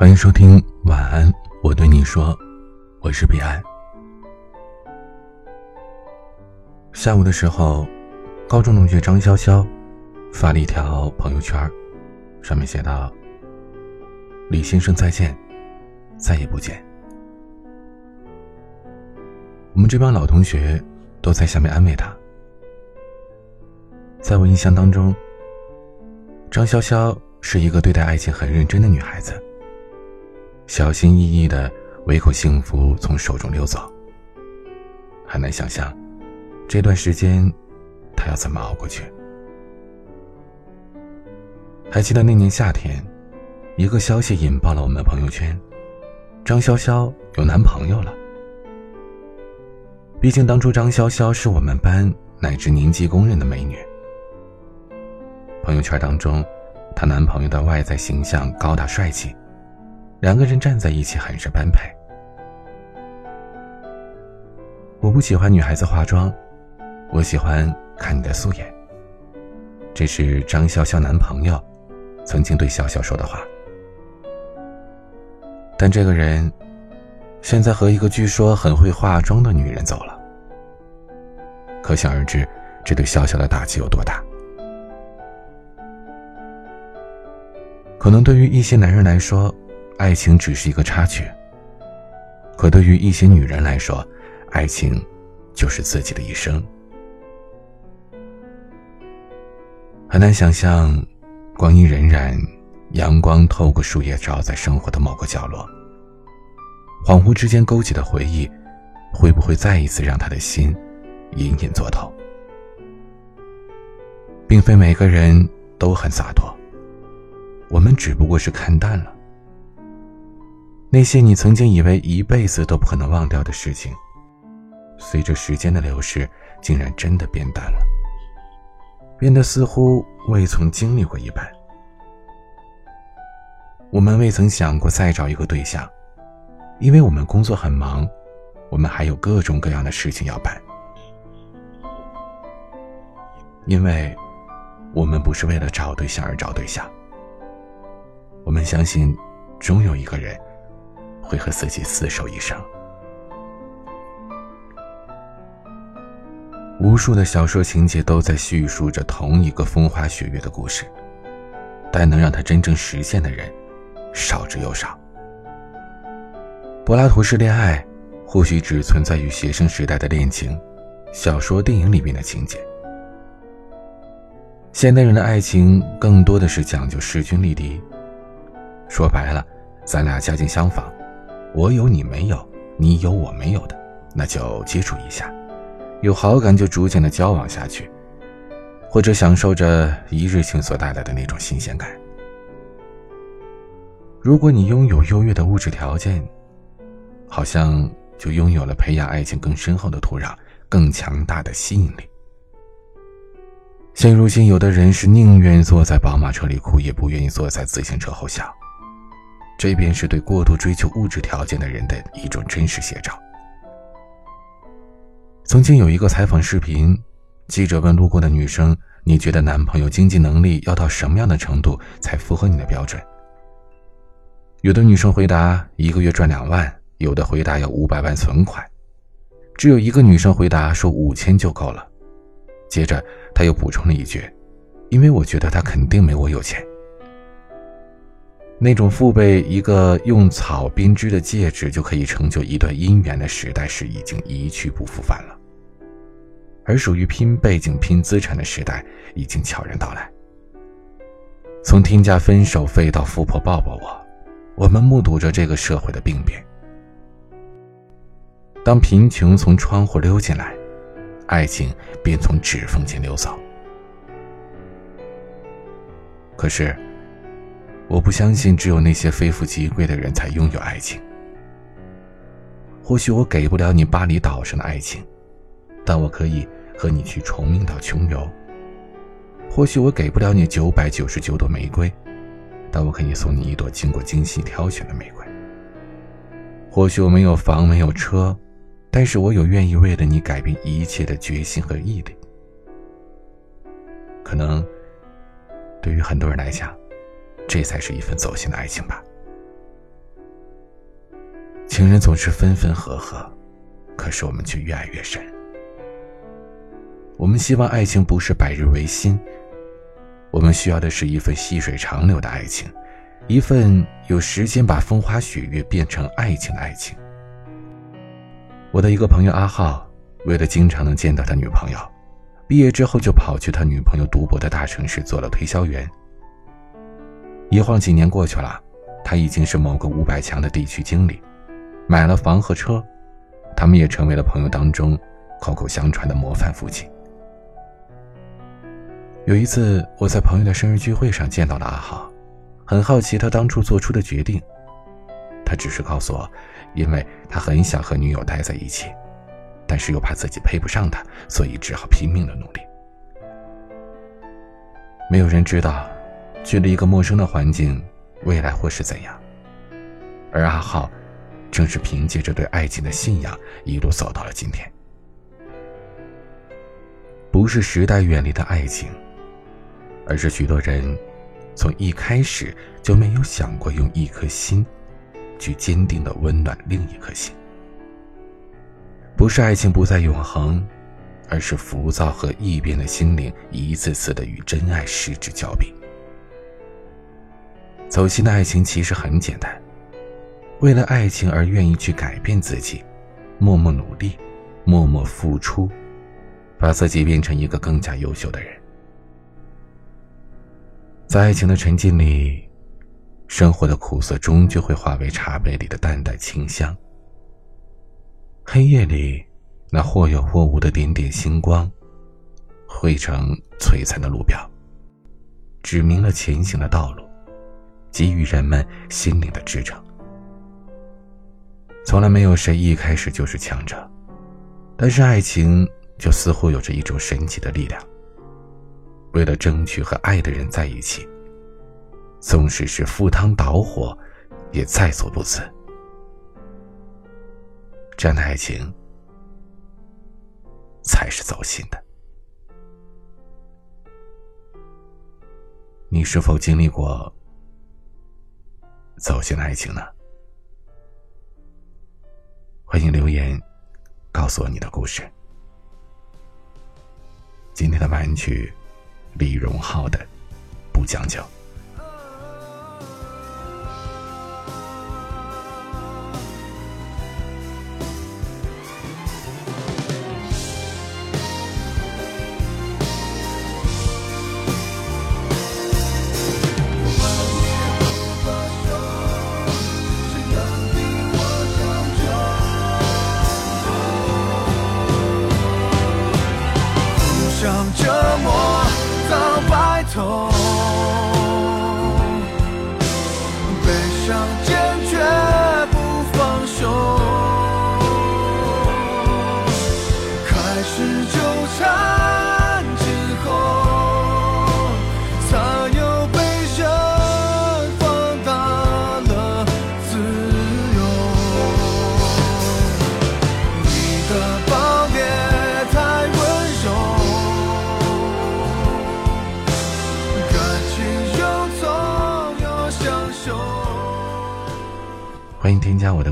欢迎收听晚安，我对你说，我是彼岸。下午的时候，高中同学张潇潇发了一条朋友圈，上面写道：“李先生再见，再也不见。”我们这帮老同学都在下面安慰他。在我印象当中，张潇潇是一个对待爱情很认真的女孩子。小心翼翼的唯恐幸福从手中溜走。很难想象，这段时间，他要怎么熬过去？还记得那年夏天，一个消息引爆了我们的朋友圈：张潇潇有男朋友了。毕竟当初张潇潇是我们班乃至年级公认的美女。朋友圈当中，她男朋友的外在形象高大帅气。两个人站在一起很是般配。我不喜欢女孩子化妆，我喜欢看你的素颜。这是张潇潇男朋友曾经对潇潇说的话。但这个人现在和一个据说很会化妆的女人走了，可想而知，这对潇潇的打击有多大。可能对于一些男人来说，爱情只是一个插曲，可对于一些女人来说，爱情就是自己的一生。很难想象，光阴荏苒，阳光透过树叶照在生活的某个角落，恍惚之间勾起的回忆，会不会再一次让他的心隐隐作痛？并非每个人都很洒脱，我们只不过是看淡了。那些你曾经以为一辈子都不可能忘掉的事情，随着时间的流逝，竟然真的变淡了，变得似乎未曾经历过一般。我们未曾想过再找一个对象，因为我们工作很忙，我们还有各种各样的事情要办。因为，我们不是为了找对象而找对象。我们相信，终有一个人。会和自己厮守一生。无数的小说情节都在叙述着同一个风花雪月的故事，但能让它真正实现的人，少之又少。柏拉图式恋爱，或许只存在于学生时代的恋情、小说、电影里面的情节。现代人的爱情更多的是讲究势均力敌。说白了，咱俩家境相仿。我有你没有，你有我没有的，那就接触一下，有好感就逐渐的交往下去，或者享受着一日情所带来的那种新鲜感。如果你拥有优越的物质条件，好像就拥有了培养爱情更深厚的土壤，更强大的吸引力。现如今，有的人是宁愿坐在宝马车里哭，也不愿意坐在自行车后笑。这便是对过度追求物质条件的人的一种真实写照。曾经有一个采访视频，记者问路过的女生：“你觉得男朋友经济能力要到什么样的程度才符合你的标准？”有的女生回答：“一个月赚两万。”有的回答：“要五百万存款。”只有一个女生回答说：“五千就够了。”接着，她又补充了一句：“因为我觉得他肯定没我有钱。”那种父辈一个用草编织的戒指就可以成就一段姻缘的时代是已经一去不复返了，而属于拼背景、拼资产的时代已经悄然到来。从天价分手费到富婆抱抱我，我们目睹着这个社会的病变。当贫穷从窗户溜进来，爱情便从指缝间溜走。可是。我不相信只有那些非富即贵的人才拥有爱情。或许我给不了你巴厘岛上的爱情，但我可以和你去崇明岛穷游。或许我给不了你九百九十九朵玫瑰，但我可以送你一朵经过精心挑选的玫瑰。或许我没有房没有车，但是我有愿意为了你改变一切的决心和毅力。可能，对于很多人来讲。这才是一份走心的爱情吧。情人总是分分合合，可是我们却越爱越深。我们希望爱情不是百日维新，我们需要的是一份细水长流的爱情，一份有时间把风花雪月变成爱情的爱情。我的一个朋友阿浩，为了经常能见到他女朋友，毕业之后就跑去他女朋友读博的大城市做了推销员。一晃几年过去了，他已经是某个五百强的地区经理，买了房和车，他们也成为了朋友当中口口相传的模范父亲。有一次，我在朋友的生日聚会上见到了阿浩，很好奇他当初做出的决定。他只是告诉我，因为他很想和女友待在一起，但是又怕自己配不上她，所以只好拼命的努力。没有人知道，去了一个陌生的环境，未来会是怎样。而阿浩，正是凭借着对爱情的信仰，一路走到了今天。不是时代远离的爱情。而是许多人，从一开始就没有想过用一颗心，去坚定的温暖另一颗心。不是爱情不再永恒，而是浮躁和易变的心灵一次次的与真爱失之交臂。走心的爱情其实很简单，为了爱情而愿意去改变自己，默默努力，默默付出，把自己变成一个更加优秀的人。在爱情的沉浸里，生活的苦涩终究会化为茶杯里的淡淡清香。黑夜里，那或有或无的点点星光，汇成璀璨的路标，指明了前行的道路，给予人们心灵的支撑。从来没有谁一开始就是强者，但是爱情就似乎有着一种神奇的力量。为了争取和爱的人在一起，纵使是赴汤蹈火，也在所不辞。这样的爱情，才是走心的。你是否经历过走进爱情呢？欢迎留言告诉我你的故事。今天的晚安曲。李荣浩的《不将就》。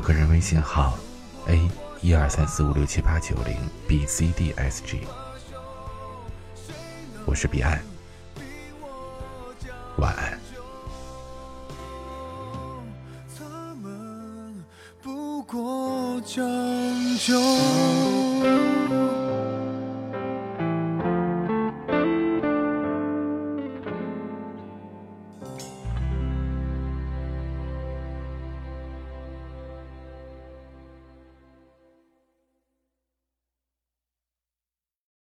个人微信号：a 一二三四五六七八九零 b c d s g。我是彼岸，晚安。不过将就。